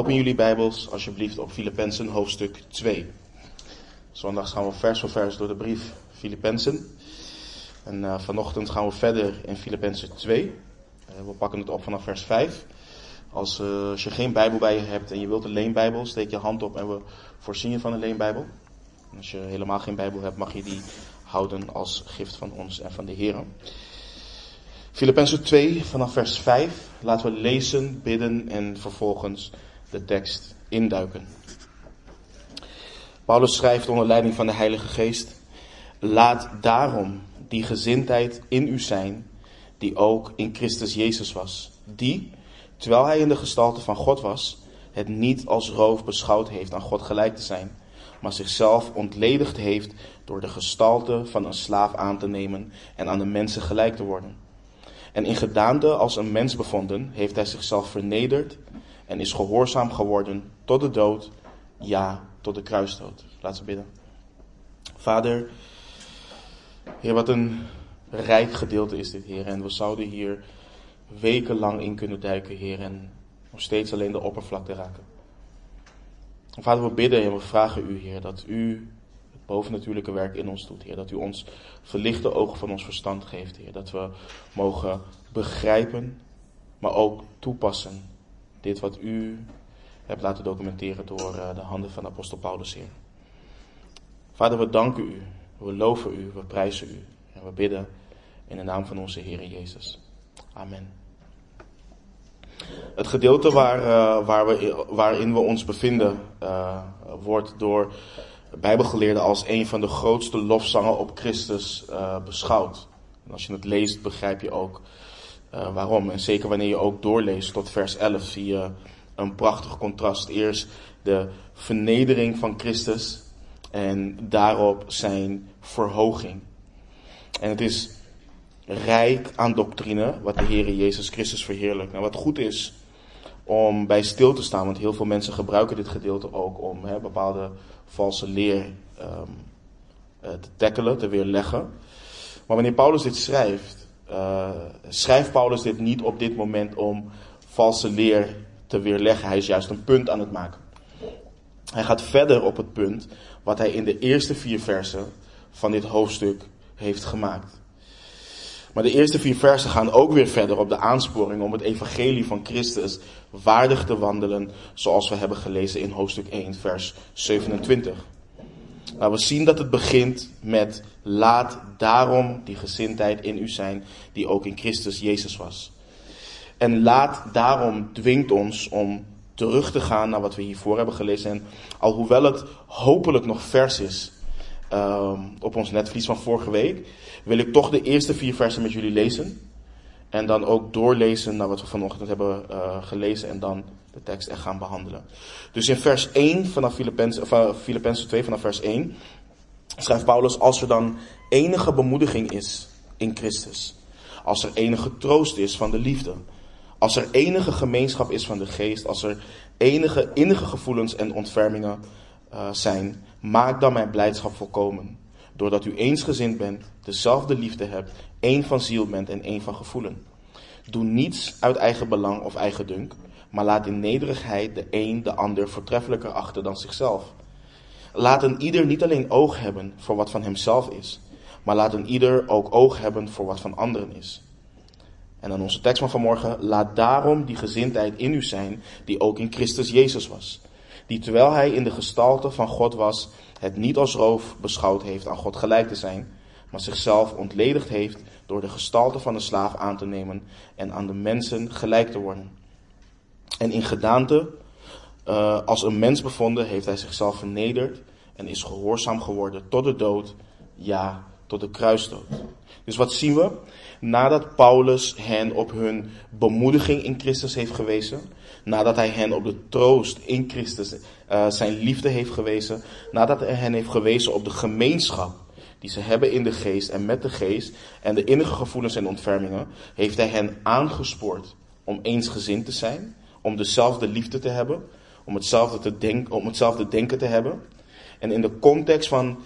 Open jullie Bijbels alsjeblieft op Filippenzen hoofdstuk 2. Zondag gaan we vers voor vers door de brief Filippenzen. En uh, vanochtend gaan we verder in Filippenzen 2. Uh, we pakken het op vanaf vers 5. Als, uh, als, je geen Bijbel bij je hebt en je wilt een leenbijbel, steek je hand op en we voorzien je van een leenbijbel. En als je helemaal geen Bijbel hebt, mag je die houden als gift van ons en van de Heer. Filippenzen 2 vanaf vers 5. Laten we lezen, bidden en vervolgens de tekst induiken. Paulus schrijft onder leiding van de Heilige Geest. Laat daarom die gezindheid in u zijn, die ook in Christus Jezus was. Die, terwijl hij in de gestalte van God was, het niet als roof beschouwd heeft aan God gelijk te zijn, maar zichzelf ontledigd heeft door de gestalte van een slaaf aan te nemen en aan de mensen gelijk te worden. En in gedaante als een mens bevonden, heeft hij zichzelf vernederd en is gehoorzaam geworden tot de dood, ja, tot de kruisdood. Laten we bidden. Vader, Heer, wat een rijk gedeelte is dit, Heer. En we zouden hier wekenlang in kunnen duiken, Heer, en nog steeds alleen de oppervlakte raken. Vader, we bidden en we vragen u, Heer, dat u het bovennatuurlijke werk in ons doet, Heer. Dat u ons verlichte ogen van ons verstand geeft, Heer. Dat we mogen begrijpen, maar ook toepassen. Dit wat u hebt laten documenteren door eh, de handen van apostel Paulus, Heer. Vader, we danken u, we loven u, we prijzen u. En we bidden in de naam van onze Heer Jezus. Amen. Het gedeelte waar, uh, waar we, waarin we ons bevinden uh, wordt door Bijbelgeleerden als een van de grootste lofzangen op Christus beschouwd. En als je het leest, begrijp je ook waarom. En zeker wanneer je ook doorleest tot vers 11, zie je een prachtig contrast. Eerst de vernedering van Christus en daarop zijn verhoging. En het is rijk aan doctrine, wat de Heer Jezus Christus verheerlijkt. En wat goed is om bij stil te staan, want heel veel mensen gebruiken dit gedeelte ook om hè, bepaalde valse leer um, te tackelen, te weerleggen. Maar wanneer Paulus dit schrijft, uh, schrijft Paulus dit niet op dit moment om valse leer te weerleggen. Hij is juist een punt aan het maken. Hij gaat verder op het punt wat hij in de eerste vier versen van dit hoofdstuk heeft gemaakt. Maar de eerste vier versen gaan ook weer verder op de aansporing om het evangelie van Christus waardig te wandelen, zoals we hebben gelezen in hoofdstuk 1, vers 27. Nou, we zien dat het begint met laat daarom die gezindheid in u zijn, die ook in Christus Jezus was. En laat daarom dwingt ons om terug te gaan naar wat we hiervoor hebben gelezen. En alhoewel het hopelijk nog vers is um, op ons netvlies van vorige week, wil ik toch de eerste vier versen met jullie lezen. En dan ook doorlezen naar wat we vanochtend hebben uh, gelezen en dan de tekst echt gaan behandelen. Dus in vers 1 vanaf Filippenzen, Filippenzen 2 vanaf vers 1 schrijft Paulus, als er dan enige bemoediging is in Christus, als er enige troost is van de liefde, als er enige gemeenschap is van de geest, als er enige innige gevoelens en ontfermingen uh, zijn, maak dan mijn blijdschap volkomen. Doordat u eensgezind bent, dezelfde liefde hebt, één van ziel bent en één van gevoelen. Doe niets uit eigen belang of eigen dunk, maar laat in nederigheid de een de ander voortreffelijker achter dan zichzelf. Laat een ieder niet alleen oog hebben voor wat van hemzelf is, maar laat een ieder ook oog hebben voor wat van anderen is. En dan onze tekst van vanmorgen, laat daarom die gezindheid in u zijn, die ook in Christus Jezus was. Die terwijl hij in de gestalte van God was, het niet als roof beschouwd heeft aan God gelijk te zijn, maar zichzelf ontledigd heeft door de gestalte van een slaaf aan te nemen en aan de mensen gelijk te worden. En in gedaante, uh, als een mens bevonden, heeft hij zichzelf vernederd en is gehoorzaam geworden tot de dood, ja, tot de kruisdood. Dus wat zien we? Nadat Paulus hen op hun bemoediging in Christus heeft gewezen, nadat hij hen op de troost in Christus uh, zijn liefde heeft gewezen, nadat hij hen heeft gewezen op de gemeenschap die ze hebben in de geest en met de geest en de innige gevoelens en ontfermingen, heeft hij hen aangespoord om eensgezind te zijn, om dezelfde liefde te hebben, om hetzelfde, te denken, om hetzelfde denken te hebben. En in de context van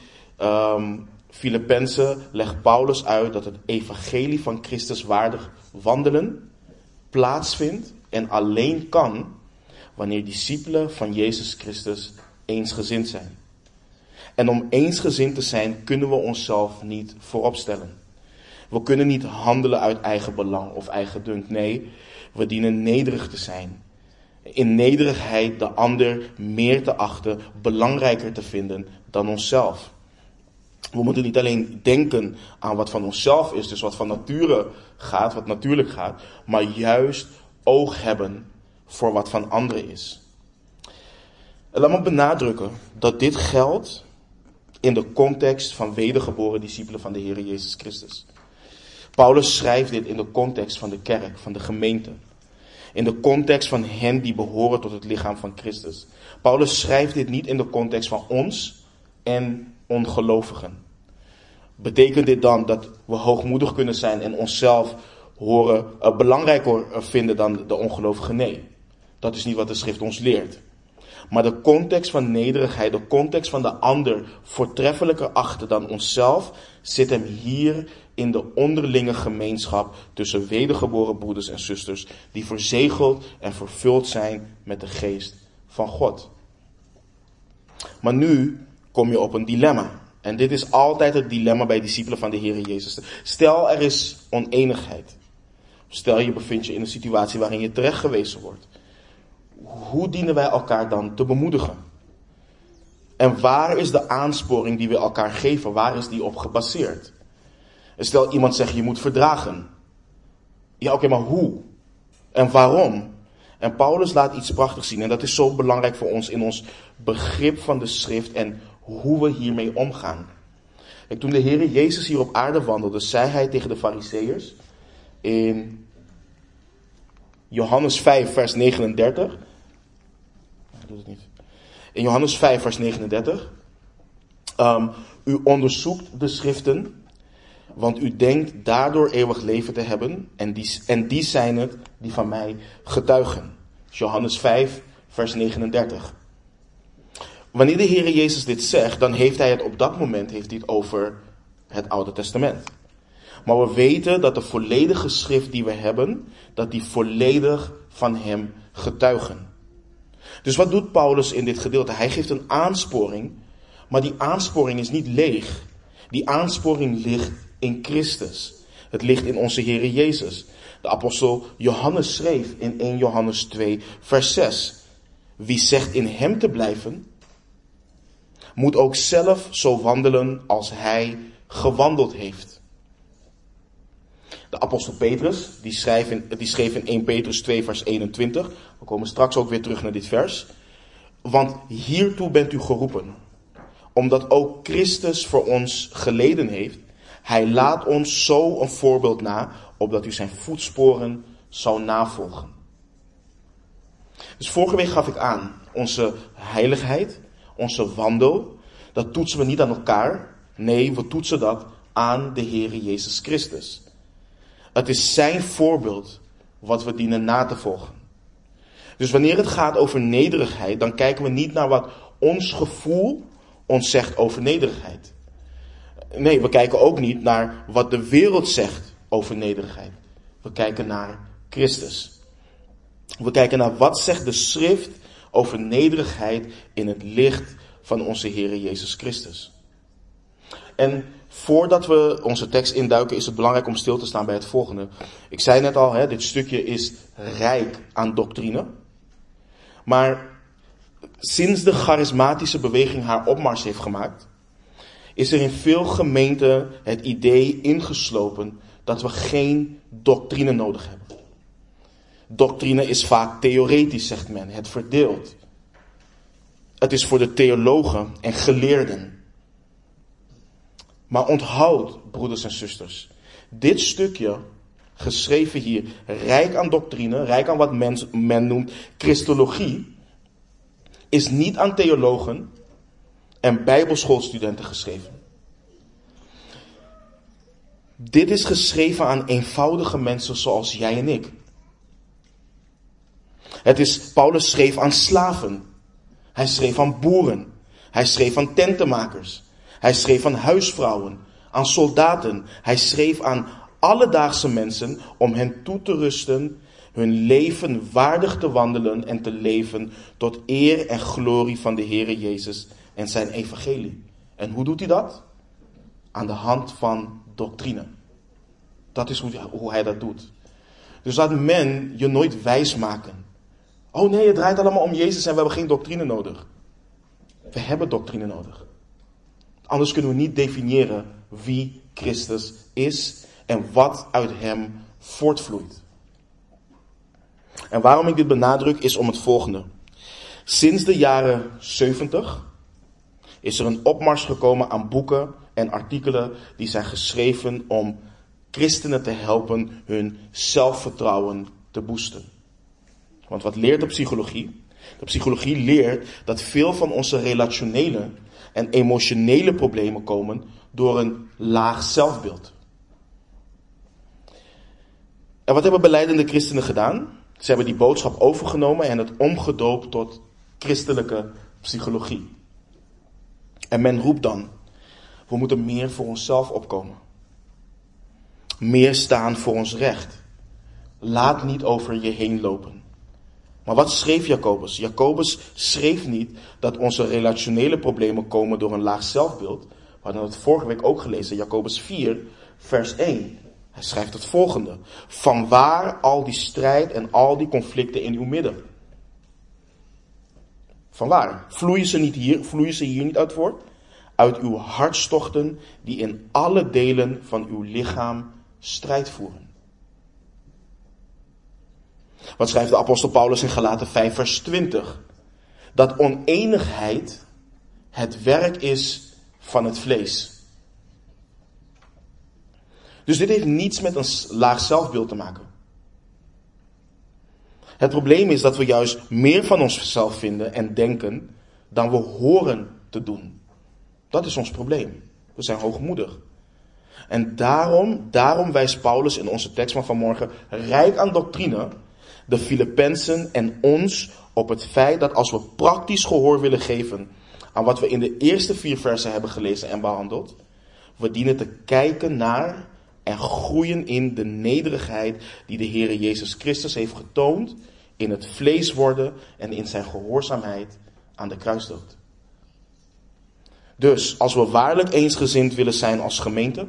um, Filippenzen legt Paulus uit dat het evangelie van Christus waardig wandelen plaatsvindt en alleen kan wanneer discipelen van Jezus Christus eensgezind zijn. En om eensgezind te zijn kunnen we onszelf niet vooropstellen. We kunnen niet handelen uit eigen belang of eigen dunk. Nee, we dienen nederig te zijn. In nederigheid de ander meer te achten, belangrijker te vinden dan onszelf. We moeten niet alleen denken aan wat van onszelf is, dus wat van nature gaat, wat natuurlijk gaat, maar juist oog hebben voor wat van anderen is. En laat me benadrukken dat dit geldt in de context van wedergeboren discipelen van de Heer Jezus Christus. Paulus schrijft dit in de context van de kerk, van de gemeente. In de context van hen die behoren tot het lichaam van Christus. Paulus schrijft dit niet in de context van ons en ongelovigen. Betekent dit dan dat we hoogmoedig kunnen zijn en onszelf horen uh, belangrijker vinden dan de ongelovigen? Nee, dat is niet wat de schrift ons leert. Maar de context van nederigheid, de context van de ander voortreffelijker achter dan onszelf, zit hem hier in de onderlinge gemeenschap tussen wedergeboren broeders en zusters, die verzegeld en vervuld zijn met de geest van God. Maar nu kom je op een dilemma. En dit is altijd het dilemma bij discipelen van de Heer Jezus. Stel er is oneenigheid. Stel je bevindt je in een situatie waarin je terecht gewezen wordt. Hoe dienen wij elkaar dan te bemoedigen? En waar is de aansporing die we elkaar geven? Waar is die op gebaseerd? Stel iemand zegt je moet verdragen. Ja, oké, maar hoe? En waarom? En Paulus laat iets prachtigs zien. En dat is zo belangrijk voor ons in ons begrip van de schrift en hoe we hiermee omgaan. En toen de Heer Jezus hier op aarde wandelde, zei hij tegen de Fariseërs in Johannes 5, vers 39. Niet. In Johannes 5, vers 39. Um, u onderzoekt de schriften, want u denkt daardoor eeuwig leven te hebben, en die, en die zijn het die van mij getuigen. Johannes 5, vers 39. Wanneer de Heer Jezus dit zegt, dan heeft hij het op dat moment heeft hij het over het Oude Testament. Maar we weten dat de volledige schrift die we hebben, dat die volledig van hem getuigen. Dus wat doet Paulus in dit gedeelte? Hij geeft een aansporing, maar die aansporing is niet leeg. Die aansporing ligt in Christus. Het ligt in onze Heer Jezus. De apostel Johannes schreef in 1 Johannes 2, vers 6. Wie zegt in hem te blijven, moet ook zelf zo wandelen als hij gewandeld heeft. De apostel Petrus, die, schreef in, die schreef in 1 Petrus 2 vers 21. We komen straks ook weer terug naar dit vers. Want hiertoe bent u geroepen. Omdat ook Christus voor ons geleden heeft. Hij laat ons zo een voorbeeld na, opdat u zijn voetsporen zou navolgen. Dus vorige week gaf ik aan, onze heiligheid, onze wandel, dat toetsen we niet aan elkaar. Nee, we toetsen dat aan de Heer Jezus Christus. Het is zijn voorbeeld wat we dienen na te volgen. Dus wanneer het gaat over nederigheid, dan kijken we niet naar wat ons gevoel ons zegt over nederigheid. Nee, we kijken ook niet naar wat de wereld zegt over nederigheid. We kijken naar Christus. We kijken naar wat zegt de schrift over nederigheid in het licht van onze Heer Jezus Christus. En voordat we onze tekst induiken, is het belangrijk om stil te staan bij het volgende. Ik zei net al, hè, dit stukje is rijk aan doctrine. Maar sinds de charismatische beweging haar opmars heeft gemaakt, is er in veel gemeenten het idee ingeslopen dat we geen doctrine nodig hebben. Doctrine is vaak theoretisch, zegt men. Het verdeelt. Het is voor de theologen en geleerden. Maar onthoud, broeders en zusters, dit stukje, geschreven hier, rijk aan doctrine, rijk aan wat men, noemt Christologie, is niet aan theologen en bijbelschoolstudenten geschreven. Dit is geschreven aan eenvoudige mensen zoals jij en ik. Het is, Paulus schreef aan slaven. Hij schreef aan boeren. Hij schreef aan tentenmakers. Hij schreef aan huisvrouwen, aan soldaten. Hij schreef aan alledaagse mensen om hen toe te rusten hun leven waardig te wandelen en te leven tot eer en glorie van de Heere Jezus en zijn evangelie. En hoe doet hij dat? Aan de hand van doctrine. Dat is hoe, hij dat doet. Dus laat men je nooit wijs maken. Oh nee, het draait allemaal om Jezus en we hebben geen doctrine nodig. We hebben doctrine nodig. Anders kunnen we niet definiëren wie Christus is en wat uit hem voortvloeit. En waarom ik dit benadruk is om het volgende. Sinds de jaren 70 is er een opmars gekomen aan boeken en artikelen die zijn geschreven om christenen te helpen hun zelfvertrouwen te boosten. Want wat leert de psychologie? De psychologie leert dat veel van onze relationele en emotionele problemen komen door een laag zelfbeeld. En wat hebben beleidende christenen gedaan? Ze hebben die boodschap overgenomen en het omgedoopt tot christelijke psychologie. En men roept dan, we moeten meer voor onszelf opkomen. Meer staan voor ons recht. Laat niet over je heen lopen. Maar wat schreef Jacobus? Jacobus schreef niet dat onze relationele problemen komen door een laag zelfbeeld. We hadden het vorige week ook gelezen, Jacobus 4, vers 1. Hij schrijft het volgende. Van waar al die strijd en al die conflicten in uw midden? Van waar? Vloeien ze, niet hier, vloeien ze hier niet uit voort? Uit uw hartstochten die in alle delen van uw lichaam strijd voeren. Wat schrijft de apostel Paulus in Galaten 5 vers 20? Dat oneenigheid het werk is van het vlees. Dus dit heeft niets met een laag zelfbeeld te maken. Het probleem is dat we juist meer van onszelf vinden en denken dan we horen te doen. Dat is ons probleem. We zijn hoogmoedig. En daarom, daarom wijst Paulus in onze tekst van vanmorgen rijk aan doctrine de Filippenzen en ons op het feit dat als we praktisch gehoor willen geven aan wat we in de eerste vier versen hebben gelezen en behandeld, we dienen te kijken naar en groeien in de nederigheid die de Heer Jezus Christus heeft getoond in het vlees worden en in zijn gehoorzaamheid aan de kruisdood. Dus als we waarlijk eensgezind willen zijn als gemeente,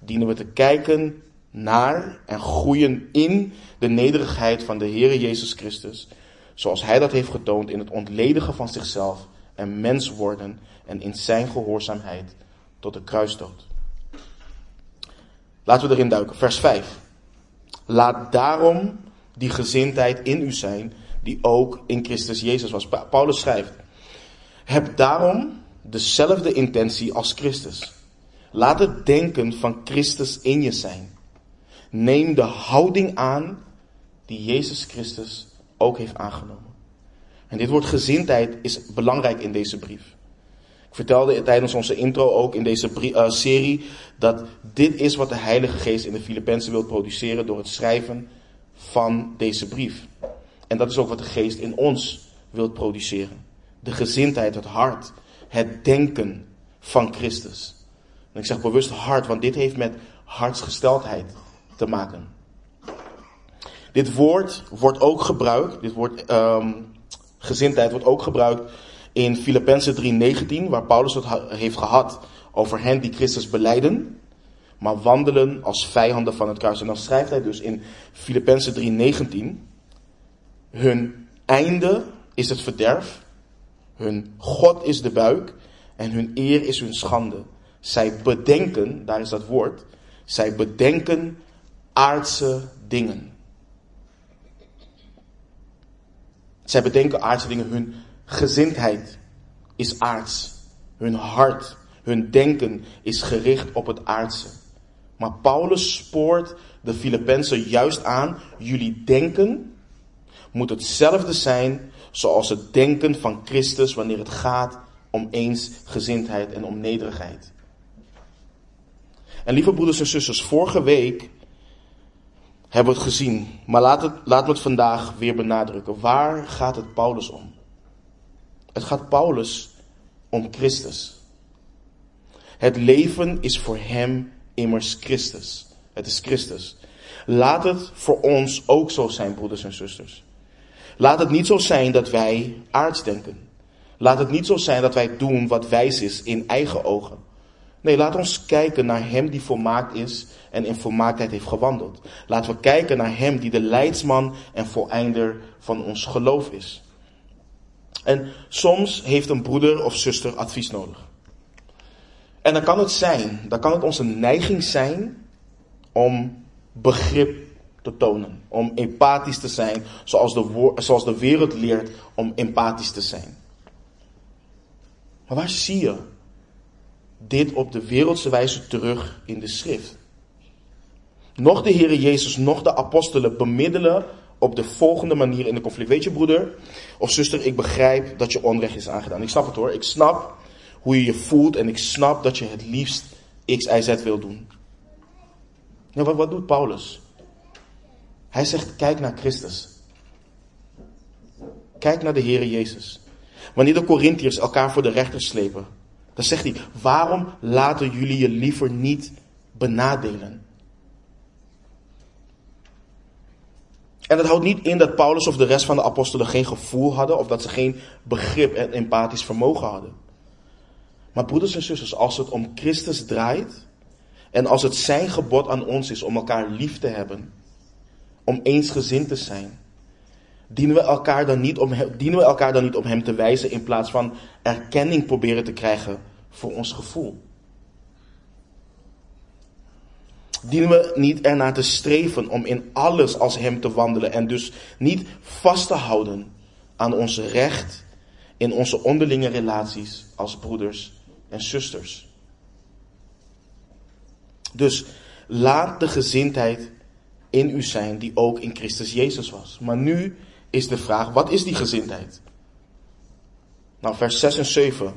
dienen we te kijken naar en groeien in de nederigheid van de Heer Jezus Christus, zoals Hij dat heeft getoond in het ontledigen van zichzelf en mens worden en in zijn gehoorzaamheid tot de kruisdood. Laten we erin duiken. Vers 5. Laat daarom die gezindheid in u zijn, die ook in Christus Jezus was. Paulus schrijft: Heb daarom dezelfde intentie als Christus. Laat het denken van Christus in je zijn. Neem de houding aan die Jezus Christus ook heeft aangenomen. En dit woord gezindheid is belangrijk in deze brief. Ik vertelde tijdens onze intro ook in deze uh, serie dat dit is wat de Heilige Geest in de Filippenzen wil produceren door het schrijven van deze brief. En dat is ook wat de Geest in ons wil produceren. De gezindheid, het hart, het denken van Christus. En ik zeg bewust hart, want dit heeft met hartsgesteldheid te maken. Dit woord wordt ook gebruikt, dit woord um, gezindheid wordt ook gebruikt in Filippenzen 3:19, waar Paulus het heeft gehad over hen die Christus beleiden, maar wandelen als vijanden van het kruis. En dan schrijft hij dus in Filippenzen 3:19, hun einde is het verderf, hun God is de buik en hun eer is hun schande. Zij bedenken, daar is dat woord, zij bedenken aardse dingen. Zij bedenken aardse dingen. Hun gezindheid is aards. Hun hart, hun denken is gericht op het aardse. Maar Paulus spoort de Filippenzen juist aan. Jullie denken moet hetzelfde zijn zoals het denken van Christus wanneer het gaat om eensgezindheid en om nederigheid. En lieve broeders en zusters, vorige week hebben we het gezien. Maar laat het, laten we het vandaag weer benadrukken. Waar gaat het Paulus om? Het gaat Paulus om Christus. Het leven is voor hem immers Christus. Het is Christus. Laat het voor ons ook zo zijn, broeders en zusters. Laat het niet zo zijn dat wij aards denken. Laat het niet zo zijn dat wij doen wat wijs is in eigen ogen. Nee, laat ons kijken naar Hem die volmaakt is en in volmaaktheid heeft gewandeld. Laten we kijken naar Hem die de leidsman en voleinder van ons geloof is. En soms heeft een broeder of zuster advies nodig. En dan kan het zijn, dan kan het onze neiging zijn om begrip te tonen. Om empathisch te zijn, zoals de, zoals de wereld leert om empathisch te zijn. Maar waar zie je dit op de wereldse wijze terug in de schrift? Nog de Heere Jezus, nog de apostelen bemiddelen op de volgende manier in de conflict. Weet je, broeder of zuster, ik begrijp dat je onrecht is aangedaan. Ik snap het hoor. Ik snap hoe je je voelt en ik snap dat je het liefst X, Y, Z wil doen. Ja, wat, wat doet Paulus? Hij zegt, kijk naar Christus. Kijk naar de Heere Jezus. Wanneer de Corinthiërs elkaar voor de rechter slepen, dan zegt hij, waarom laten jullie je liever niet benadelen? En dat houdt niet in dat Paulus of de rest van de apostelen geen gevoel hadden of dat ze geen begrip en empathisch vermogen hadden. Maar broeders en zusters, als het om Christus draait en als het zijn gebod aan ons is om elkaar lief te hebben, om eensgezind te zijn, dienen we elkaar dan niet om, dienen we elkaar dan niet om hem te wijzen in plaats van erkenning proberen te krijgen voor ons gevoel. dienen we niet ernaar te streven om in alles als Hem te wandelen en dus niet vast te houden aan ons recht in onze onderlinge relaties als broeders en zusters. Dus laat de gezindheid in u zijn die ook in Christus Jezus was. Maar nu is de vraag, wat is die gezindheid? Nou, vers 6 en 7.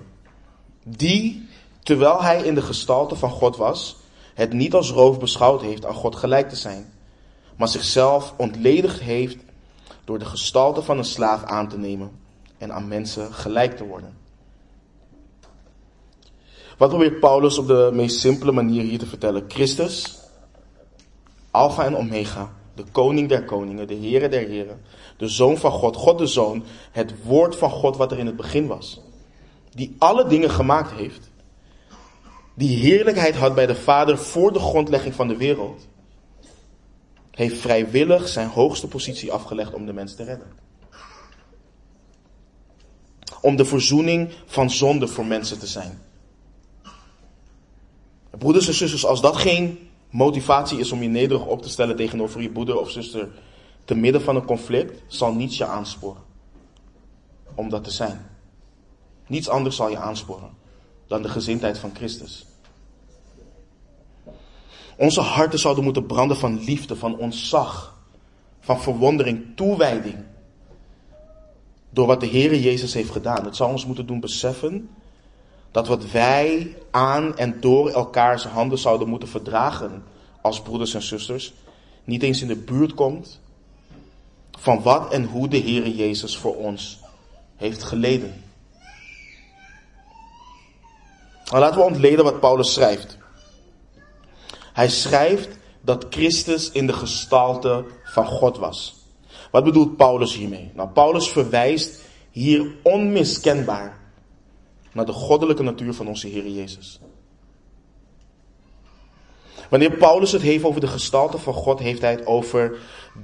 Die, terwijl hij in de gestalte van God was, het niet als roof beschouwd heeft aan God gelijk te zijn, maar zichzelf ontledigd heeft door de gestalte van een slaaf aan te nemen en aan mensen gelijk te worden. Wat probeert Paulus op de meest simpele manier hier te vertellen? Christus, Alpha en Omega, de koning der koningen, de Heere der heren, de zoon van God, God de zoon, het woord van God wat er in het begin was, die alle dingen gemaakt heeft die heerlijkheid had bij de Vader voor de grondlegging van de wereld, heeft vrijwillig zijn hoogste positie afgelegd om de mens te redden. Om de verzoening van zonde voor mensen te zijn. Broeders en zusters, als dat geen motivatie is om je nederig op te stellen tegenover je broeder of zuster te midden van een conflict, zal niets je aansporen om dat te zijn. Niets anders zal je aansporen dan de gezindheid van Christus. Onze harten zouden moeten branden van liefde, van ontzag, van verwondering, toewijding. Door wat de Heere Jezus heeft gedaan. Het zou ons moeten doen beseffen dat wat wij aan en door elkaars handen zouden moeten verdragen als broeders en zusters, niet eens in de buurt komt van wat en hoe de Heere Jezus voor ons heeft geleden. Maar laten we ontleden wat Paulus schrijft. Hij schrijft dat Christus in de gestalte van God was. Wat bedoelt Paulus hiermee? Nou, Paulus verwijst hier onmiskenbaar naar de goddelijke natuur van onze Heer Jezus. Wanneer Paulus het heeft over de gestalte van God, heeft hij het over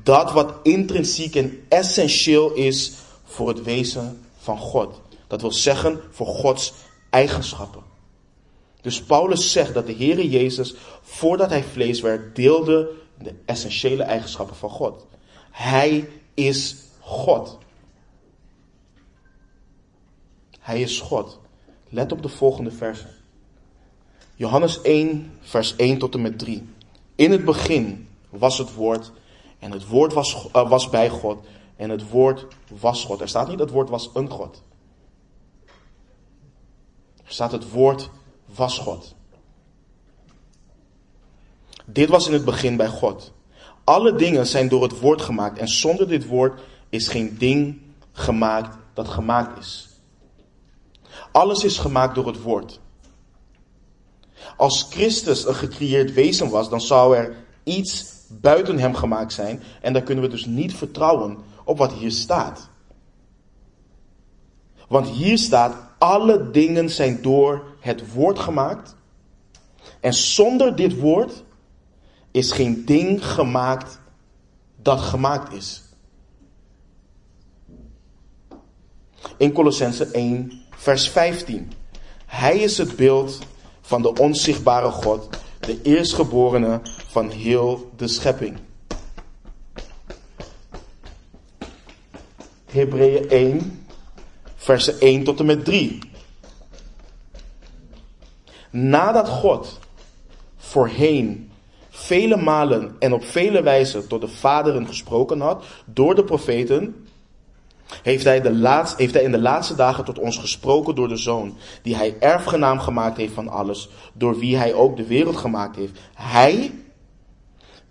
dat wat intrinsiek en essentieel is voor het wezen van God. Dat wil zeggen voor Gods eigenschappen. Dus Paulus zegt dat de Heere Jezus, voordat hij vlees werd, deelde de essentiële eigenschappen van God. Hij is God. Hij is God. Let op de volgende versen. Johannes 1, vers 1 tot en met 3. In het begin was het woord en het woord was, uh, was bij God en het woord was God. Er staat niet het woord was een God. Er staat het woord was God. Dit was in het begin bij God. Alle dingen zijn door het woord gemaakt en zonder dit woord is geen ding gemaakt dat gemaakt is. Alles is gemaakt door het woord. Als Christus een gecreëerd wezen was, dan zou er iets buiten hem gemaakt zijn. En dan kunnen we dus niet vertrouwen op wat hier staat. Want hier staat, alle dingen zijn door het woord gemaakt. En zonder dit woord is geen ding gemaakt dat gemaakt is. In Colossense 1, vers 15. Hij is het beeld van de onzichtbare God, de eerstgeborene van heel de schepping. Hebreeën 1, versen 1 tot en met 3. Nadat God voorheen vele malen en op vele wijzen tot de vaderen gesproken had, door de profeten, heeft hij, de laatste, heeft hij in de laatste dagen tot ons gesproken door de Zoon, die hij erfgenaam gemaakt heeft van alles, door wie hij ook de wereld gemaakt heeft. Hij,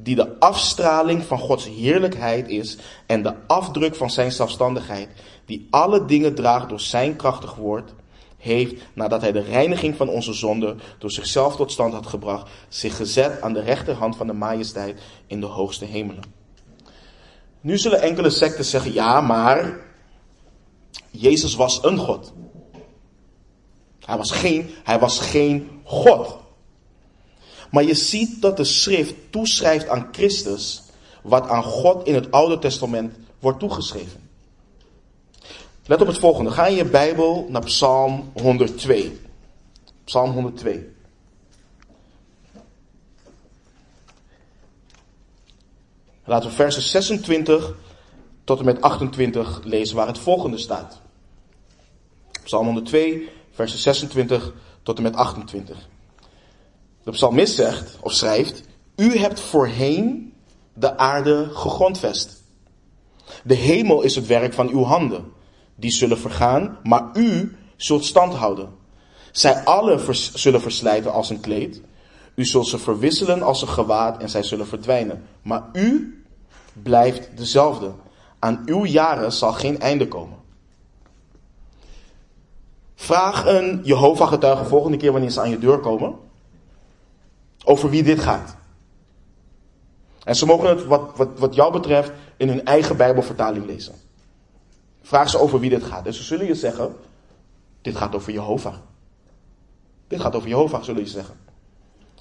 die de afstraling van Gods heerlijkheid is en de afdruk van zijn zelfstandigheid, die alle dingen draagt door zijn krachtig woord, heeft, nadat hij de reiniging van onze zonde door zichzelf tot stand had gebracht, zich gezet aan de rechterhand van de majesteit in de hoogste hemelen. Nu zullen enkele secten zeggen, ja, maar Jezus was een God. Hij was geen, hij was geen God. Maar je ziet dat de schrift toeschrijft aan Christus wat aan God in het Oude Testament wordt toegeschreven. Let op het volgende. Ga in je Bijbel naar Psalm 102. Psalm 102. Laten we versen 26 tot en met 28 lezen waar het volgende staat. Psalm 102, versen 26 tot en met 28. De psalmist zegt, of schrijft, U hebt voorheen de aarde gegrondvest. De hemel is het werk van uw handen. Die zullen vergaan, maar u zult stand houden. Zij allen zullen verslijten als een kleed. U zult ze verwisselen als een gewaad en zij zullen verdwijnen. Maar u blijft dezelfde. Aan uw jaren zal geen einde komen. Vraag een Jehovah-getuige volgende keer wanneer ze aan je deur komen. Over wie dit gaat. En ze mogen het wat, wat, wat jou betreft in hun eigen Bijbelvertaling lezen. Vraag ze over wie dit gaat. En ze zullen je zeggen, dit gaat over Jehovah. Dit gaat over Jehovah, zullen je zeggen.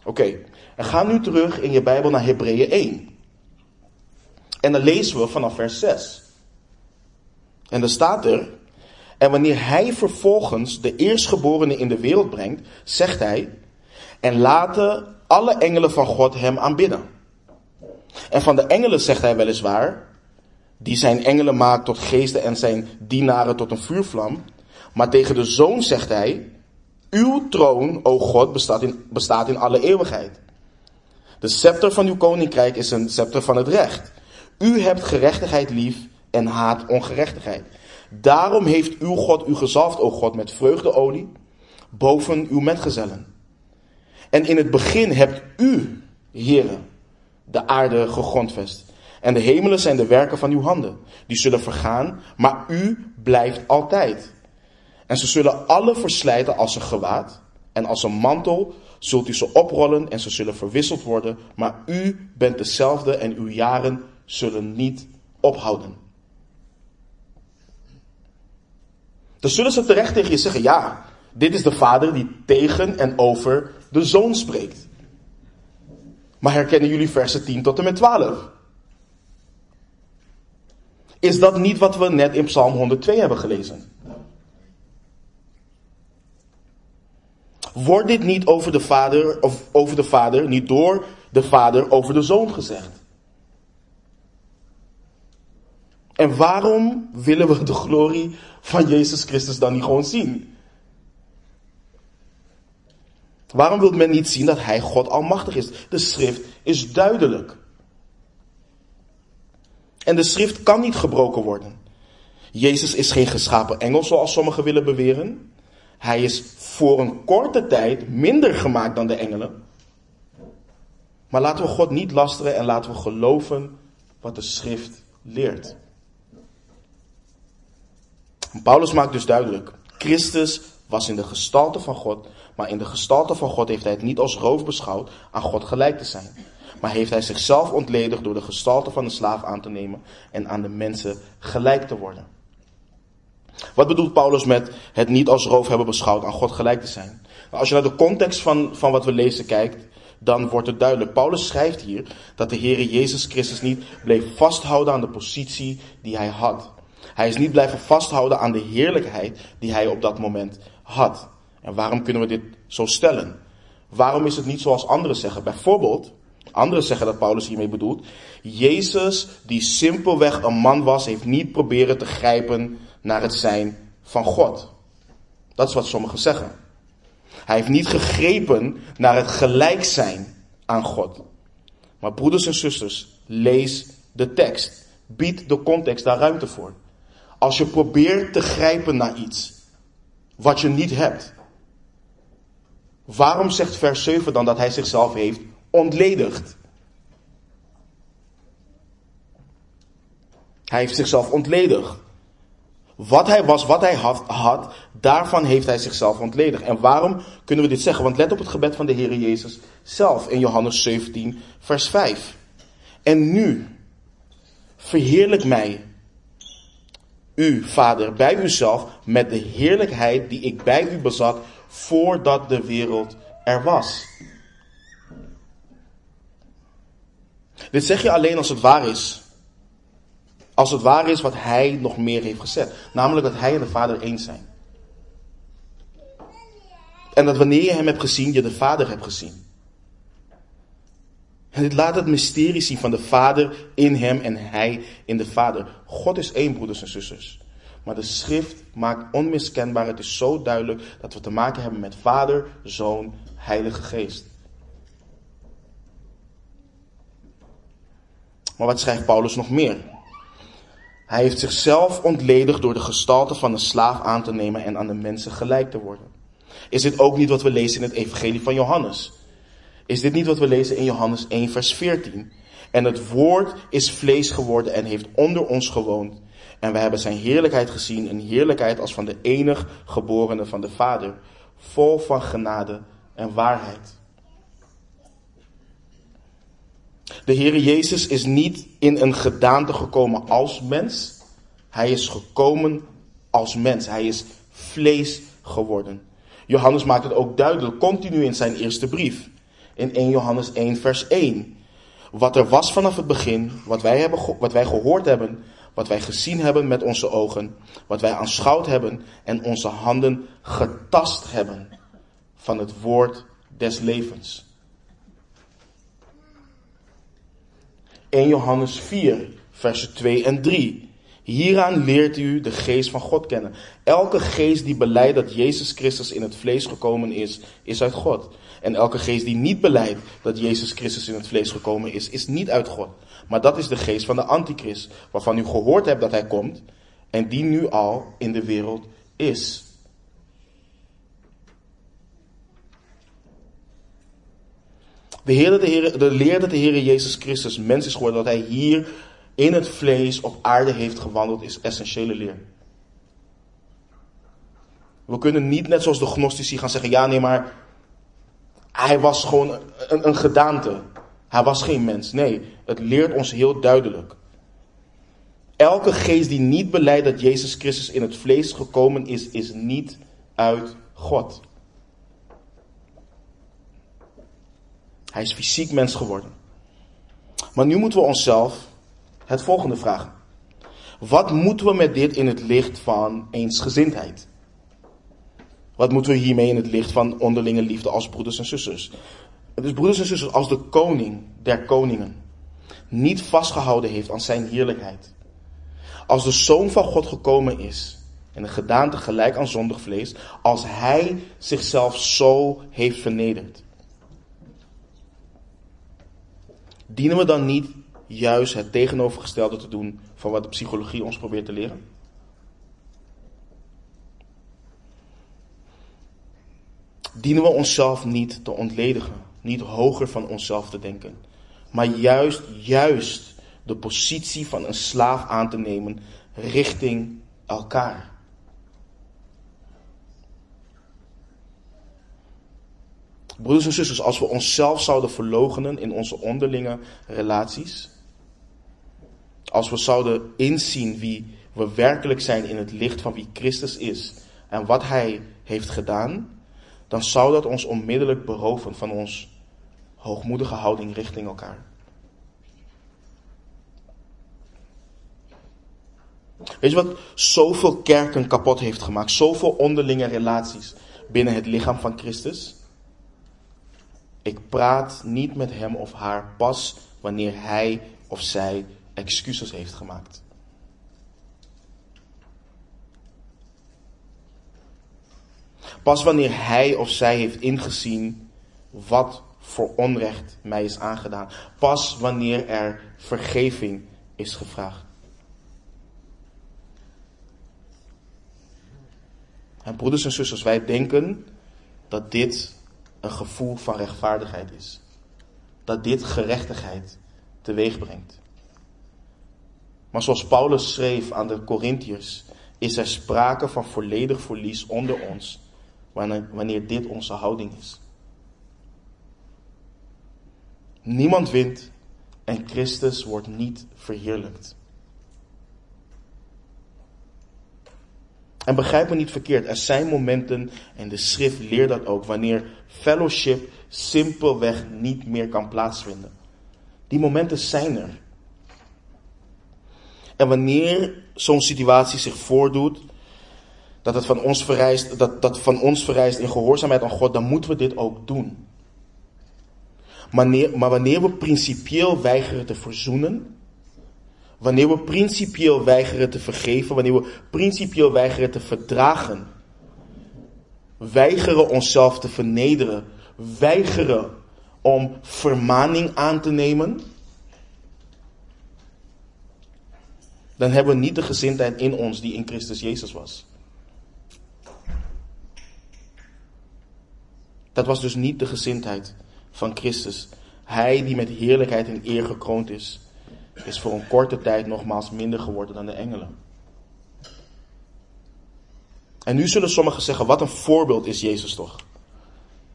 Oké, en ga nu terug in je Bijbel naar Hebreeën 1. En dan lezen we vanaf vers 6. En dan staat er, en wanneer hij vervolgens de eerstgeborene in de wereld brengt, zegt hij, en laten alle engelen van God hem aanbidden. En van de engelen zegt hij weliswaar, die zijn engelen maakt tot geesten en zijn dienaren tot een vuurvlam. Maar tegen de zoon zegt hij, uw troon, o God, bestaat in, bestaat in alle eeuwigheid. De scepter van uw koninkrijk is een scepter van het recht. U hebt gerechtigheid lief en haat ongerechtigheid. Daarom heeft uw God u gezalfd, o God, met vreugdeolie boven uw metgezellen. En in het begin hebt u, heren, de aarde gegrondvest. En de hemelen zijn de werken van uw handen. Die zullen vergaan, maar u blijft altijd. En ze zullen alle verslijten als een gewaad. En als een mantel zult u ze oprollen en ze zullen verwisseld worden. Maar u bent dezelfde en uw jaren zullen niet ophouden. Dan zullen ze terecht tegen je zeggen, ja, dit is de vader die tegen en over de zoon spreekt. Maar herkennen jullie versen 10 tot en met 12? Is dat niet wat we net in Psalm 102 hebben gelezen? Wordt dit niet over de vader, of over de vader, niet door de vader over de zoon gezegd? En waarom willen we de glorie van Jezus Christus dan niet gewoon zien? Waarom wil men niet zien dat Hij God Almachtig is? De schrift is duidelijk. En de schrift kan niet gebroken worden. Jezus is geen geschapen engel zoals sommigen willen beweren. Hij is voor een korte tijd minder gemaakt dan de engelen. Maar laten we God niet lasteren en laten we geloven wat de schrift leert. Paulus maakt dus duidelijk, Christus was in de gestalte van God, maar in de gestalte van God heeft hij het niet als roof beschouwd aan God gelijk te zijn. maar heeft hij zichzelf ontledigd door de gestalte van een slaaf aan te nemen en aan de mensen gelijk te worden. Wat bedoelt Paulus met het niet als roof hebben beschouwd aan God gelijk te zijn? Nou, als je naar de context van, van wat we lezen kijkt, dan wordt het duidelijk. Paulus schrijft hier dat de Heer Jezus Christus niet bleef vasthouden aan de positie die hij had. Hij is niet blijven vasthouden aan de heerlijkheid die hij op dat moment had. En waarom kunnen we dit zo stellen? Waarom is het niet zoals anderen zeggen? Bijvoorbeeld, anderen zeggen dat Paulus hiermee bedoelt, Jezus, die simpelweg een man was, heeft niet proberen te grijpen naar het zijn van God. Dat is wat sommigen zeggen. Hij heeft niet gegrepen naar het gelijk zijn aan God. Maar broeders en zusters, lees de tekst. Bied de context daar ruimte voor. Als je probeert te grijpen naar iets wat je niet hebt, waarom zegt vers 7 dan dat hij zichzelf heeft ontledigd? Hij heeft zichzelf ontledigd. Wat hij was, wat hij had, had, daarvan heeft hij zichzelf ontledigd. En waarom kunnen we dit zeggen? Want let op het gebed van de Heer Jezus zelf in Johannes 17, vers 5. En nu, verheerlijk mij, u, Vader, bij uzelf met de heerlijkheid die ik bij u bezat voordat de wereld er was. Dit zeg je alleen als het waar is. Als het waar is wat hij nog meer heeft gezet. Namelijk dat hij en de Vader eens zijn. En dat wanneer je hem hebt gezien, je de Vader hebt gezien. En dit laat het mysterie zien van de Vader in hem en hij in de Vader. God is één, broeders en zusters. Maar de schrift maakt onmiskenbaar, het is zo duidelijk dat we te maken hebben met Vader, Zoon, Heilige Geest. Maar wat schrijft Paulus nog meer? Hij heeft zichzelf ontledigd door de gestalte van een slaaf aan te nemen en aan de mensen gelijk te worden. Is dit ook niet wat we lezen in het Evangelie van Johannes? Is dit niet wat we lezen in Johannes 1, vers 14? En het woord is vlees geworden en heeft onder ons gewoond. En we hebben zijn heerlijkheid gezien, een heerlijkheid als van de enig geborene van de Vader, vol van genade en waarheid. De Heere Jezus is niet in een gedaante gekomen als mens. Hij is gekomen als mens. Hij is vlees geworden. Johannes maakt het ook duidelijk, continu in zijn eerste brief. In 1 Johannes 1, vers 1. Wat er was vanaf het begin, wat wij, hebben, wat wij gehoord hebben, wat wij gezien hebben met onze ogen, wat wij aanschouwd hebben en onze handen getast hebben van het woord des levens. 1 Johannes 4, versen 2 en 3. Hieraan leert u de geest van God kennen. Elke geest die beleidt dat Jezus Christus in het vlees gekomen is, is uit God. En elke geest die niet beleidt dat Jezus Christus in het vlees gekomen is, is niet uit God. Maar dat is de geest van de antichrist, waarvan u gehoord hebt dat hij komt en die nu al in de wereld is. De, de, de leer dat de Heer Jezus Christus mens is geworden, dat hij hier in het vlees op aarde heeft gewandeld, is essentiële leer. We kunnen niet net zoals de gnostici gaan zeggen, ja nee maar hij was gewoon een, een gedaante. Hij was geen mens. Nee, het leert ons heel duidelijk. Elke geest die niet beleidt dat Jezus Christus in het vlees gekomen is, is niet uit God. Hij is fysiek mens geworden. Maar nu moeten we onszelf het volgende vragen. Wat moeten we met dit in het licht van eensgezindheid? Wat moeten we hiermee in het licht van onderlinge liefde als broeders en zusters? Dus broeders en zusters, als de koning der koningen niet vastgehouden heeft aan zijn heerlijkheid. Als de zoon van God gekomen is in een gedaante gelijk aan zondig vlees, als hij zichzelf zo heeft vernederd. Dienen we dan niet juist het tegenovergestelde te doen van wat de psychologie ons probeert te leren? Dienen we onszelf niet te ontledigen, niet hoger van onszelf te denken, maar juist, juist de positie van een slaaf aan te nemen richting elkaar. Broeders en zusters, als we onszelf zouden verloochenen in onze onderlinge relaties, als we zouden inzien wie we werkelijk zijn in het licht van wie Christus is en wat Hij heeft gedaan, dan zou dat ons onmiddellijk beroven van ons hoogmoedige houding richting elkaar. Weet je wat zoveel kerken kapot heeft gemaakt? Zoveel onderlinge relaties binnen het lichaam van Christus? Ik praat niet met hem of haar pas wanneer hij of zij excuses heeft gemaakt. Pas wanneer hij of zij heeft ingezien wat voor onrecht mij is aangedaan. Pas wanneer er vergeving is gevraagd. En broeders en zusters, wij denken dat dit een gevoel van rechtvaardigheid is. Dat dit gerechtigheid teweeg brengt. Maar zoals Paulus schreef aan de Corinthiërs, is er sprake van volledig verlies onder ons wanneer dit onze houding is. Niemand wint en Christus wordt niet verheerlijkt. En begrijp me niet verkeerd, er zijn momenten, en de schrift leert dat ook, wanneer fellowship simpelweg niet meer kan plaatsvinden. Die momenten zijn er. En wanneer zo'n situatie zich voordoet, dat het van ons vereist, dat, dat van ons vereist in gehoorzaamheid aan God, dan moeten we dit ook doen. Maar, maar wanneer we principieel weigeren te verzoenen, wanneer we principieel weigeren te vergeven, wanneer we principieel weigeren te verdragen, weigeren onszelf te vernederen, weigeren om vermaning aan te nemen, dan hebben we niet de gezindheid in ons die in Christus Jezus was. Dat was dus niet de gezindheid van Christus. Hij die met heerlijkheid en eer gekroond is, is voor een korte tijd nogmaals minder geworden dan de engelen. En nu zullen sommigen zeggen, wat een voorbeeld is Jezus toch?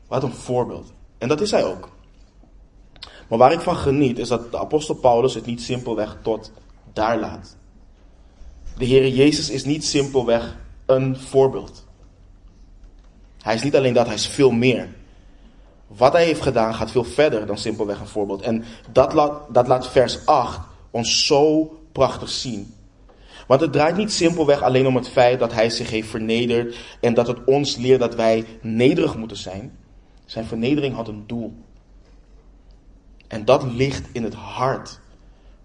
Wat een voorbeeld. En dat is hij ook. Maar waar ik van geniet is dat de apostel Paulus het niet simpelweg tot daar laat. De Heer Jezus is niet simpelweg een voorbeeld. Hij is niet alleen dat, hij is veel meer. Wat hij heeft gedaan gaat veel verder dan simpelweg een voorbeeld. En dat laat, dat laat vers 8 ons zo prachtig zien. Want het draait niet simpelweg alleen om het feit dat hij zich heeft vernederd en dat het ons leert dat wij nederig moeten zijn. Zijn vernedering had een doel. En dat ligt in het hart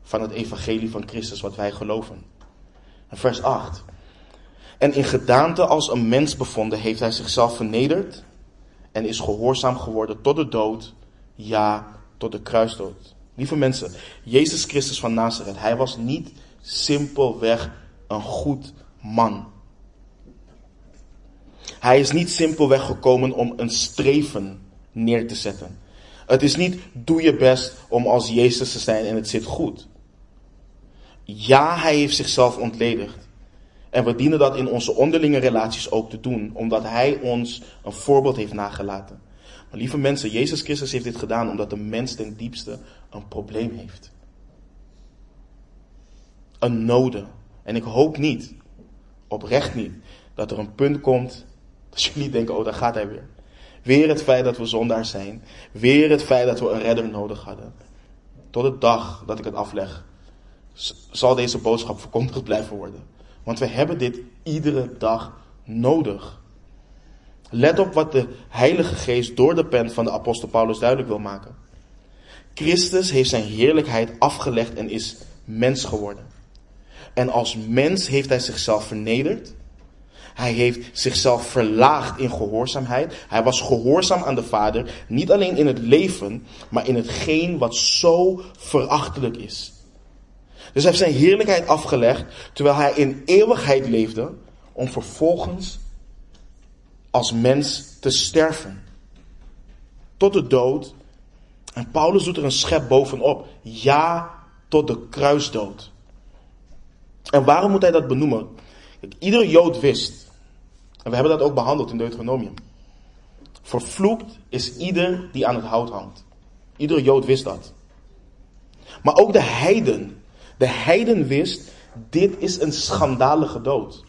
van het evangelie van Christus wat wij geloven. vers 8. En in gedaante als een mens bevonden heeft hij zichzelf vernederd en is gehoorzaam geworden tot de dood, ja, tot de kruisdood. Lieve mensen, Jezus Christus van Nazareth, hij was niet simpelweg een goed man. Hij is niet simpelweg gekomen om een streven neer te zetten. Het is niet doe je best om als Jezus te zijn en het zit goed. Ja, hij heeft zichzelf ontledigd. En we dienen dat in onze onderlinge relaties ook te doen, omdat Hij ons een voorbeeld heeft nagelaten. Maar lieve mensen, Jezus Christus heeft dit gedaan omdat de mens ten diepste een probleem heeft. Een noden. En ik hoop niet, oprecht niet, dat er een punt komt dat jullie denken, oh daar gaat hij weer. Weer het feit dat we zondaar zijn. Weer het feit dat we een redder nodig hadden. Tot de dag dat ik het afleg, zal deze boodschap verkondigd blijven worden. Want we hebben dit iedere dag nodig. Let op wat de Heilige Geest door de pen van de apostel Paulus duidelijk wil maken. Christus heeft zijn heerlijkheid afgelegd en is mens geworden. En als mens heeft hij zichzelf vernederd. Hij heeft zichzelf verlaagd in gehoorzaamheid. Hij was gehoorzaam aan de Vader, niet alleen in het leven, maar in hetgeen wat zo verachtelijk is. Dus hij heeft zijn heerlijkheid afgelegd terwijl hij in eeuwigheid leefde om vervolgens als mens te sterven. Tot de dood. En Paulus doet er een schep bovenop. Ja, tot de kruisdood. En waarom moet hij dat benoemen? Iedere Jood wist, en we hebben dat ook behandeld in Deuteronomium. Vervloekt is ieder die aan het hout hangt. Iedere Jood wist dat. Maar ook de heiden. De heiden wist, dit is een schandalige dood.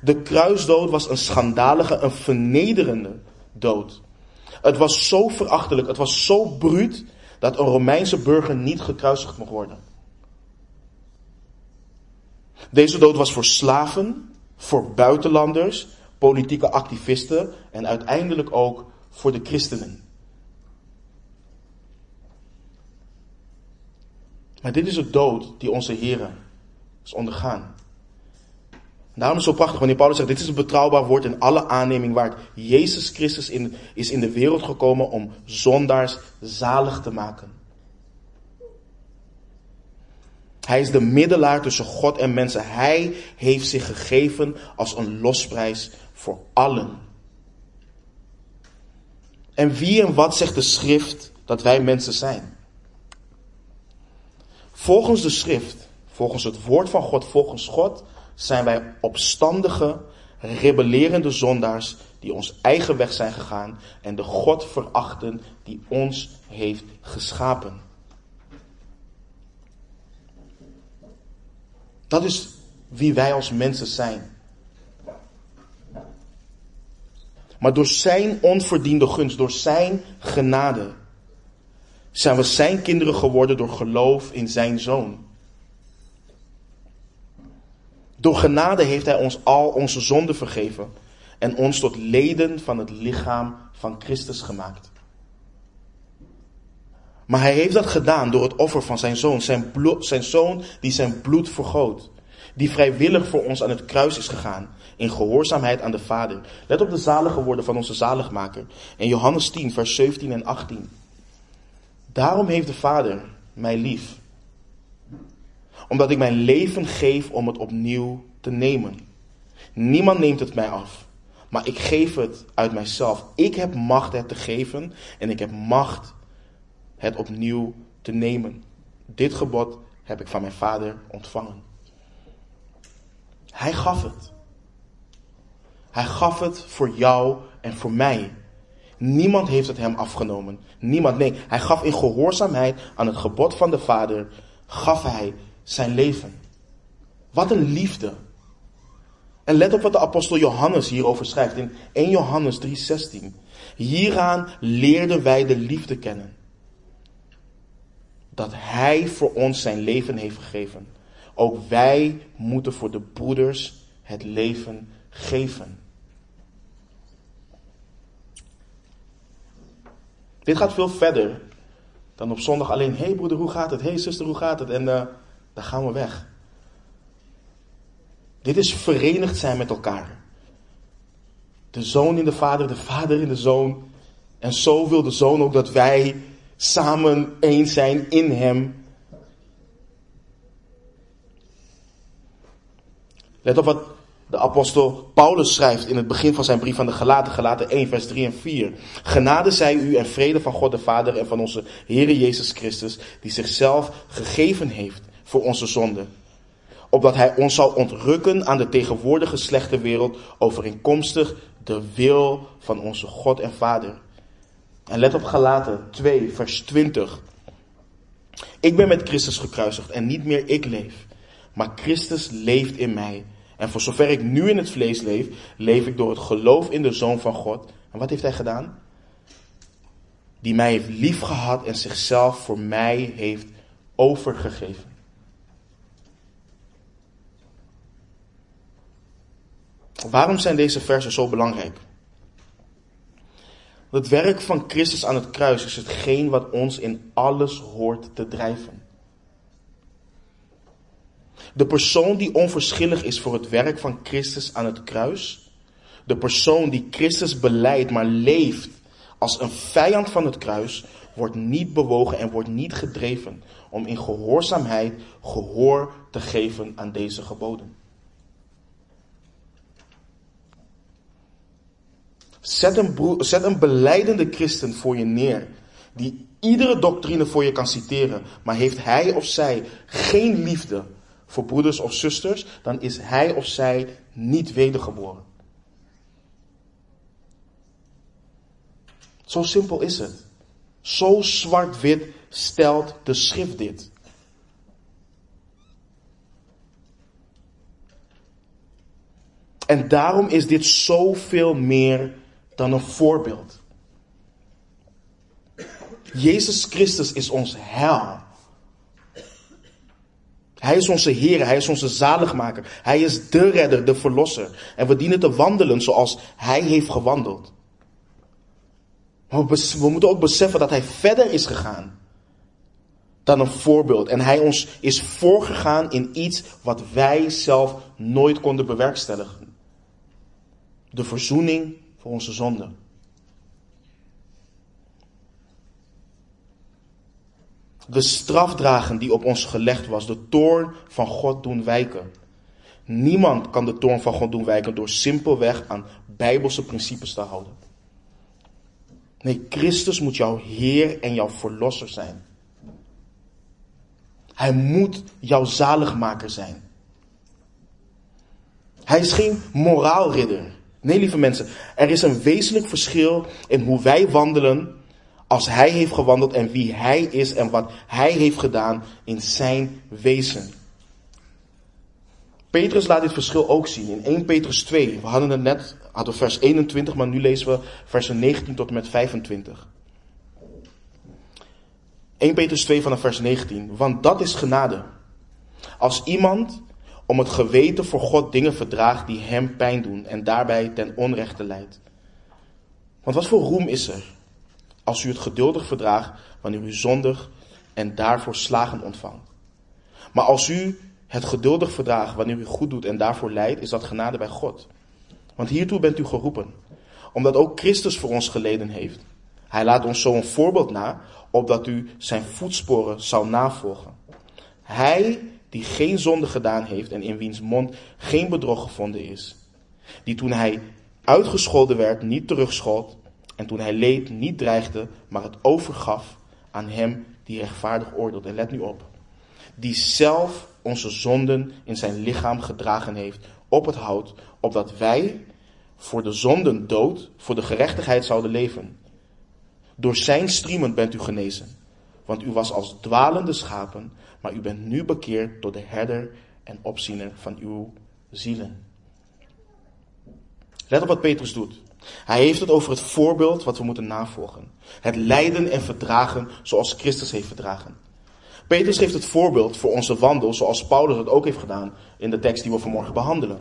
De kruisdood was een schandalige, een vernederende dood. Het was zo verachtelijk, het was zo bruut, dat een Romeinse burger niet gekruisigd mocht worden. Deze dood was voor slaven, voor buitenlanders, politieke activisten en uiteindelijk ook voor de christenen. Maar dit is de dood die onze Heeren is ondergaan. Daarom is het zo prachtig wanneer Paulus zegt, dit is een betrouwbaar woord in alle aanneming waard. Jezus Christus in, is in de wereld gekomen om zondaars zalig te maken. Hij is de middelaar tussen God en mensen. Hij heeft zich gegeven als een losprijs voor allen. En wie en wat zegt de schrift dat wij mensen zijn? Volgens de schrift, volgens het woord van God, volgens God, zijn wij opstandige, rebellerende zondaars die ons eigen weg zijn gegaan en de God verachten die ons heeft geschapen. Dat is wie wij als mensen zijn. Maar door zijn onverdiende gunst, door zijn genade, zijn we zijn kinderen geworden door geloof in zijn zoon. Door genade heeft hij ons al onze zonden vergeven en ons tot leden van het lichaam van Christus gemaakt. Maar hij heeft dat gedaan door het offer van zijn zoon. Zijn, zijn zoon die zijn bloed vergoot. Die vrijwillig voor ons aan het kruis is gegaan. In gehoorzaamheid aan de Vader. Let op de zalige woorden van onze zaligmaker. In Johannes 10, vers 17 en 18. Daarom heeft de Vader mij lief. Omdat ik mijn leven geef om het opnieuw te nemen. Niemand neemt het mij af. Maar ik geef het uit mijzelf. Ik heb macht het te geven. En ik heb macht het opnieuw te nemen. Dit gebod heb ik van mijn vader ontvangen. Hij gaf het. Hij gaf het voor jou en voor mij. Niemand heeft het hem afgenomen. Niemand, nee. Hij gaf in gehoorzaamheid aan het gebod van de Vader, gaf hij zijn leven. Wat een liefde. En let op wat de apostel Johannes hierover schrijft in 1 Johannes 3:16. Hieraan leerden wij de liefde kennen dat Hij voor ons zijn leven heeft gegeven. Ook wij moeten voor de broeders het leven geven. Dit gaat veel verder dan op zondag alleen. Hé hey broeder, hoe gaat het? Hé hey zuster, hoe gaat het? En uh, dan gaan we weg. Dit is verenigd zijn met elkaar. De zoon in de vader, de vader in de zoon. En zo wil de zoon ook dat wij samen één zijn in Hem. Let op wat de apostel Paulus schrijft in het begin van zijn brief aan de Galaten, Galaten 1, vers 3 en 4. Genade zij u en vrede van God de Vader en van onze Heere Jezus Christus, die zichzelf gegeven heeft voor onze zonden. Opdat hij ons zal ontrukken aan de tegenwoordige slechte wereld, overeenkomstig de wil van onze God en Vader en let op Galaten 2, vers 20. Ik ben met Christus gekruisigd en niet meer ik leef, maar Christus leeft in mij. En voor zover ik nu in het vlees leef, leef ik door het geloof in de Zoon van God. En wat heeft hij gedaan? Die mij heeft liefgehad en zichzelf voor mij heeft overgegeven. Waarom zijn deze versen zo belangrijk? Het werk van Christus aan het kruis is hetgeen wat ons in alles hoort te drijven. De persoon die onverschillig is voor het werk van Christus aan het kruis, de persoon die Christus beleidt maar leeft als een vijand van het kruis, wordt niet bewogen en wordt niet gedreven om in gehoorzaamheid gehoor te geven aan deze geboden. Zet een, zet een beleidende christen voor je neer. Die iedere doctrine voor je kan citeren. Maar heeft hij of zij geen liefde voor broeders of zusters. Dan is hij of zij niet wedergeboren. Zo simpel is het. Zo zwart-wit stelt de schrift dit. En daarom is dit zoveel meer dan een voorbeeld. Jezus Christus is ons hel. Hij is onze Heer, Hij is onze zaligmaker. Hij is de redder, de verlosser. En we dienen te wandelen zoals Hij heeft gewandeld. Maar we moeten ook beseffen dat Hij verder is gegaan dan een voorbeeld. En Hij ons is voorgegaan in iets wat wij zelf nooit konden bewerkstelligen. De verzoening voor onze zonden. De straf dragen die op ons gelegd was, de toorn van God doen wijken. Niemand kan de toorn van God doen wijken door simpelweg aan bijbelse principes te houden. Nee, Christus moet jouw Heer en jouw Verlosser zijn. Hij moet jouw zaligmaker zijn. Hij is geen moraalridder. Nee, lieve mensen, er is een wezenlijk verschil in hoe wij wandelen als hij heeft gewandeld en wie hij is en wat hij heeft gedaan in zijn wezen. Petrus laat dit verschil ook zien in 1 Petrus 2. We hadden het net, hadden vers 21, maar nu lezen we versen 19 tot en met 25. 1 Petrus 2 vanaf vers 19. Want dat is genade. Als iemand om het geweten voor God dingen verdraagt die hem pijn doen en daarbij ten onrechte leidt. Want wat voor roem is er als u het geduldig verdraagt wanneer u zondig en daarvoor slagen ontvangt. Maar als u het geduldig verdraagt wanneer u goed doet en daarvoor lijdt, is dat genade bij God. Want hiertoe bent u geroepen, omdat ook Christus voor ons geleden heeft. Hij laat ons zo een voorbeeld na, opdat u zijn voetsporen zal navolgen. Hij die geen zonde gedaan heeft en in wiens mond geen bedrog gevonden is. Die toen hij uitgescholden werd niet terugschold en toen hij leed, niet dreigde, maar het overgaf aan hem die rechtvaardig oordeelt. En let nu op. Die zelf onze zonden in zijn lichaam gedragen heeft op het hout, opdat wij voor de zonden dood, voor de gerechtigheid zouden leven. Door zijn striemen bent u genezen. Want u was als dwalende schapen, maar u bent nu bekeerd door de herder en opziener van uw zielen. Let op wat Petrus doet. Hij heeft het over het voorbeeld wat we moeten navolgen. Het lijden en verdragen zoals Christus heeft verdragen. Petrus geeft het voorbeeld voor onze wandel zoals Paulus het ook heeft gedaan in de tekst die we vanmorgen behandelen.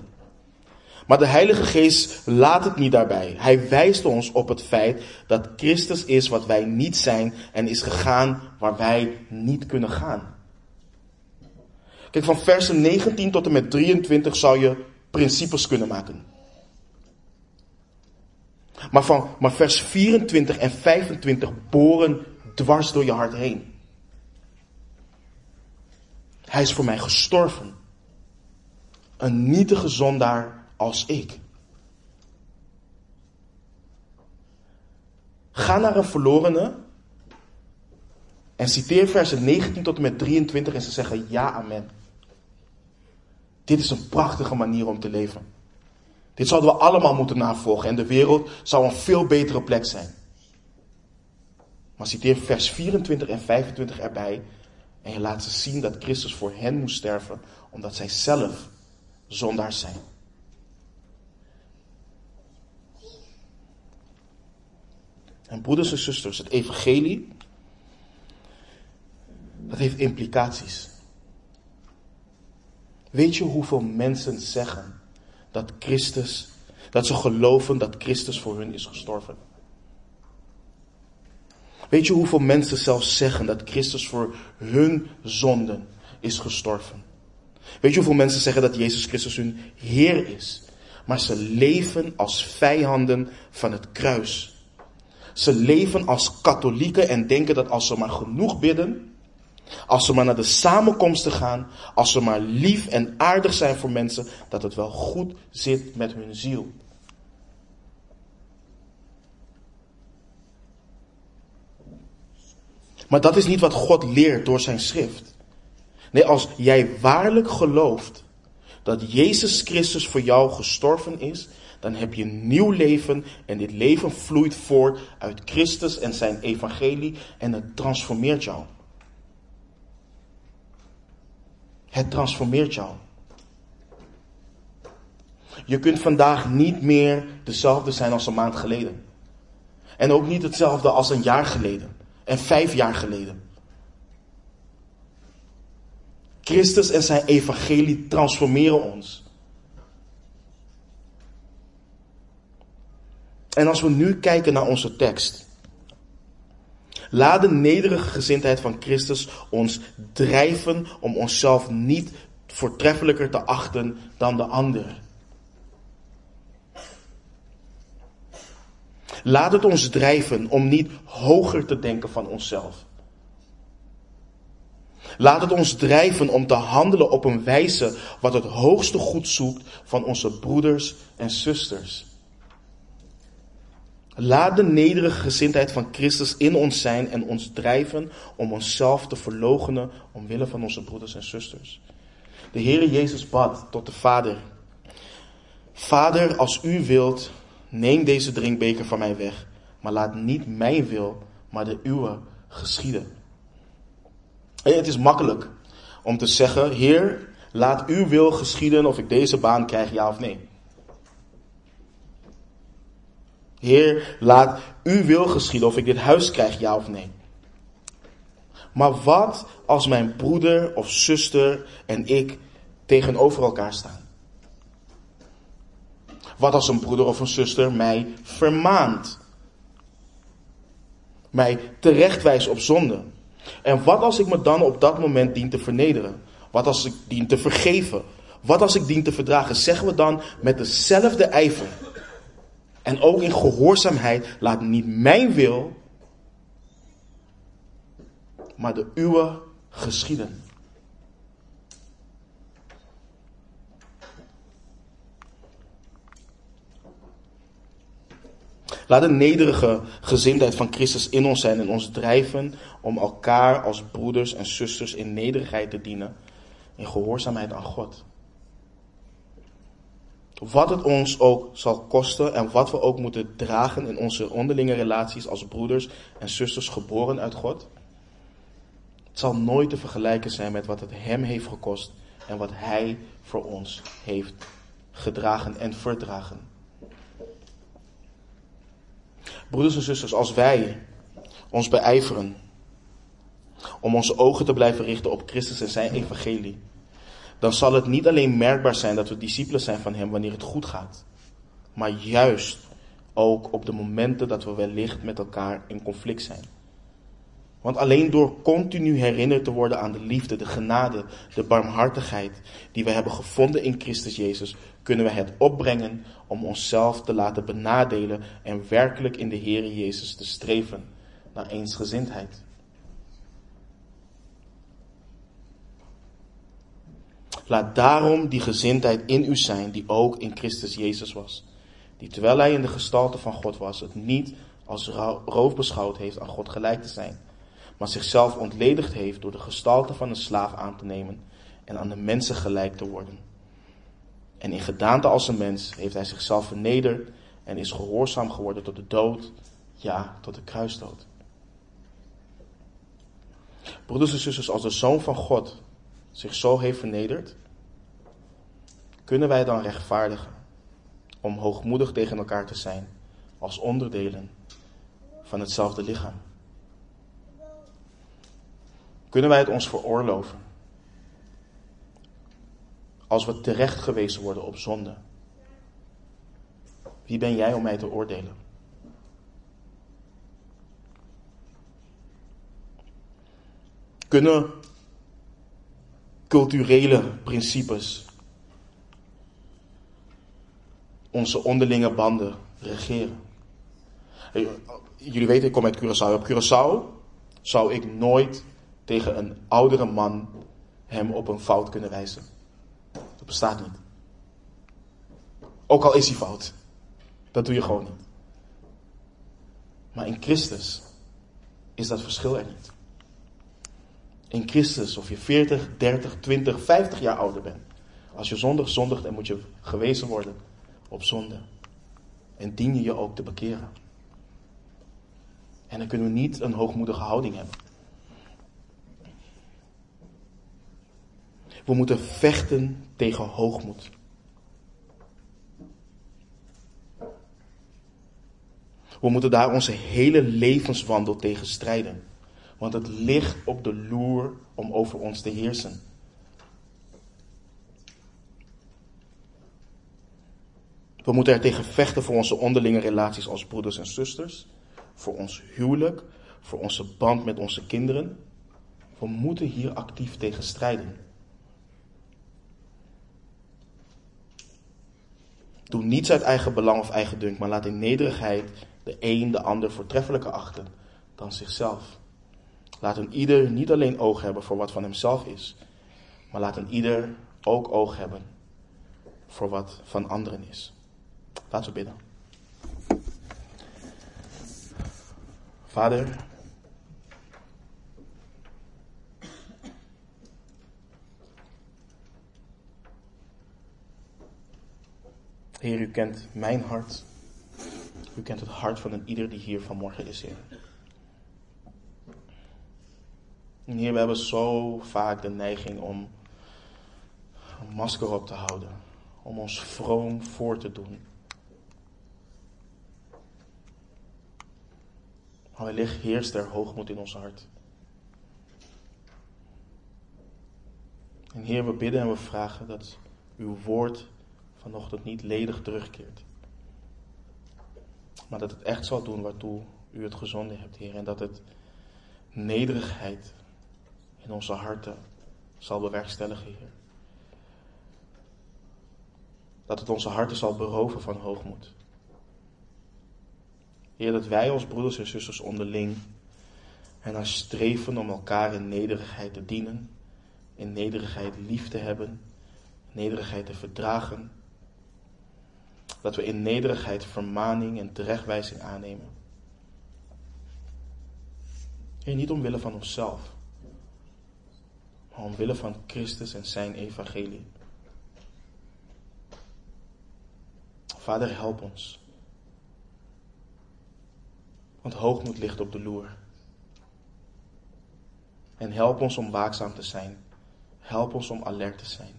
Maar de Heilige Geest laat het niet daarbij. Hij wijst ons op het feit dat Christus is wat wij niet zijn en is gegaan waar wij niet kunnen gaan. Kijk, van versen 19 tot en met 23 zou je principes kunnen maken. Maar, van, maar vers 24 en 25 boren dwars door je hart heen. Hij is voor mij gestorven. Een nietige zondaar als ik. Ga naar een verlorene en citeer versen 19 tot en met 23 en ze zeggen ja, amen. Dit is een prachtige manier om te leven. Dit zouden we allemaal moeten navolgen en de wereld zou een veel betere plek zijn. Maar citeer vers 24 en 25 erbij en je laat ze zien dat Christus voor hen moest sterven omdat zij zelf zondaars zijn. En broeders en zusters, het evangelie, dat heeft implicaties. Weet je hoeveel mensen zeggen dat Christus, dat ze geloven dat Christus voor hun is gestorven. Weet je hoeveel mensen zelfs zeggen dat Christus voor hun zonden is gestorven? Weet je hoeveel mensen zeggen dat Jezus Christus hun Heer is? Maar ze leven als vijanden van het kruis. Ze leven als katholieken en denken dat als ze maar genoeg bidden, als ze maar naar de samenkomsten gaan, als ze maar lief en aardig zijn voor mensen, dat het wel goed zit met hun ziel. Maar dat is niet wat God leert door zijn schrift. Nee, als jij waarlijk gelooft dat Jezus Christus voor jou gestorven is, dan heb je nieuw leven en dit leven vloeit voort uit Christus en zijn evangelie en het transformeert jou. Het transformeert jou. Je kunt vandaag niet meer dezelfde zijn als een maand geleden. En ook niet hetzelfde als een jaar geleden. En vijf jaar geleden. Christus en zijn evangelie transformeren ons. En als we nu kijken naar onze tekst. Laat de nederige gezindheid van Christus ons drijven om onszelf niet voortreffelijker te achten dan de ander. Laat het ons drijven om niet hoger te denken van onszelf. Laat het ons drijven om te handelen op een wijze wat het hoogste goed zoekt van onze broeders en zusters. Laat de nederige gezindheid van Christus in ons zijn en ons drijven om onszelf te verloochenen omwille van onze broeders en zusters. De Heere Jezus bad tot de Vader. Vader, als u wilt, neem deze drinkbeker van mij weg, maar laat niet mijn wil, maar de uwe geschieden. En het is makkelijk om te zeggen, Heer, laat uw wil geschieden of ik deze baan krijg, ja of nee. Heer, laat uw wil geschieden of ik dit huis krijg, ja of nee. Maar wat als mijn broeder of zuster en ik tegenover elkaar staan? Wat als een broeder of een zuster mij vermaant? Mij terechtwijst op zonde? En wat als ik me dan op dat moment dien te vernederen? Wat als ik dien te vergeven? Wat als ik dien te verdragen? Zeggen we dan met dezelfde ijver en ook in gehoorzaamheid, laat niet mijn wil, maar de uwe geschieden. Laat de nederige gezindheid van Christus in ons zijn en ons drijven om elkaar als broeders en zusters in nederigheid te dienen, in gehoorzaamheid aan God. Wat het ons ook zal kosten en wat we ook moeten dragen in onze onderlinge relaties als broeders en zusters geboren uit God. Het zal nooit te vergelijken zijn met wat het Hem heeft gekost en wat Hij voor ons heeft gedragen en verdragen. Broeders en zusters, als wij ons beijveren om onze ogen te blijven richten op Christus en zijn evangelie, dan zal het niet alleen merkbaar zijn dat we discipelen zijn van Hem wanneer het goed gaat, maar juist ook op de momenten dat we wellicht met elkaar in conflict zijn. Want alleen door continu herinnerd te worden aan de liefde, de genade, de barmhartigheid die we hebben gevonden in Christus Jezus, kunnen we het opbrengen om onszelf te laten benadelen en werkelijk in de Heer Jezus te streven naar eensgezindheid. Laat daarom die gezindheid in u zijn die ook in Christus Jezus was. Die terwijl hij in de gestalte van God was, het niet als roof beschouwd heeft aan God gelijk te zijn, maar zichzelf ontledigd heeft door de gestalte van een slaaf aan te nemen en aan de mensen gelijk te worden. En in gedaante als een mens heeft hij zichzelf vernederd en is gehoorzaam geworden tot de dood, ja, tot de kruisdood. Broeders en zusters, als de Zoon van God zich zo heeft vernederd, kunnen wij dan rechtvaardigen om hoogmoedig tegen elkaar te zijn als onderdelen van hetzelfde lichaam? Kunnen wij het ons veroorloven als we terecht gewezen worden op zonde? Wie ben jij om mij te oordelen? Kunnen culturele principes onze onderlinge banden regeren. Jullie weten, ik kom uit Curaçao. Op Curaçao zou ik nooit tegen een oudere man hem op een fout kunnen wijzen. Dat bestaat niet. Ook al is hij fout. Dat doe je gewoon niet. Maar in Christus is dat verschil er niet in Christus, of je 40, 30, 20, 50 jaar ouder bent. Als je zondig zondigt, dan moet je gewezen worden op zonde. En dien je je ook te bekeren. En dan kunnen we niet een hoogmoedige houding hebben. We moeten vechten tegen hoogmoed. We moeten daar onze hele levenswandel tegen strijden. Want het ligt op de loer om over ons te heersen. We moeten er tegen vechten voor onze onderlinge relaties als broeders en zusters, voor ons huwelijk, voor onze band met onze kinderen. We moeten hier actief tegen strijden. Doe niets uit eigen belang of eigen dunk, maar laat in nederigheid de een de ander voortreffelijker achten dan zichzelf. Laat een ieder niet alleen oog hebben voor wat van hemzelf is, maar laat een ieder ook oog hebben voor wat van anderen is. Laten we bidden. Vader, Heer, u kent mijn hart. U kent het hart van een ieder die hier vanmorgen is, Heer. En Heer, we hebben zo vaak de neiging om een masker op te houden. Om ons vroom voor te doen. Maar wellicht heerst er hoogmoed in ons hart. En Heer, we bidden en we vragen dat uw woord vanochtend niet ledig terugkeert. Maar dat het echt zal doen waartoe u het gezonden hebt, Heer. En dat het nederigheid in onze harten zal bewerkstelligen, Heer. Dat het onze harten zal beroven van hoogmoed. Heer, dat wij als broeders en zusters onderling en streven om elkaar in nederigheid te dienen, in nederigheid lief te hebben, in nederigheid te verdragen. Dat we in nederigheid vermaning en terechtwijzing aannemen. Heer, niet omwille van onszelf, maar omwille van Christus en zijn evangelie. Vader, help ons. Want hoogmoed ligt op de loer. En help ons om waakzaam te zijn. Help ons om alert te zijn.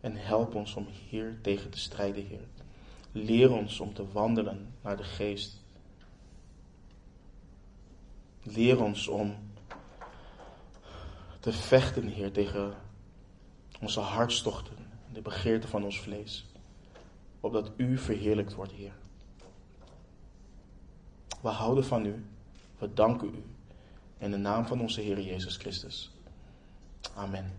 En help ons om hier tegen te strijden, Heer. Leer ons om te wandelen naar de geest. Leer ons om te vechten, Heer, tegen onze hartstochten en de begeerten van ons vlees. Opdat U verheerlijkt wordt, Heer. We houden van U. We danken U. In de naam van onze Heer Jezus Christus. Amen.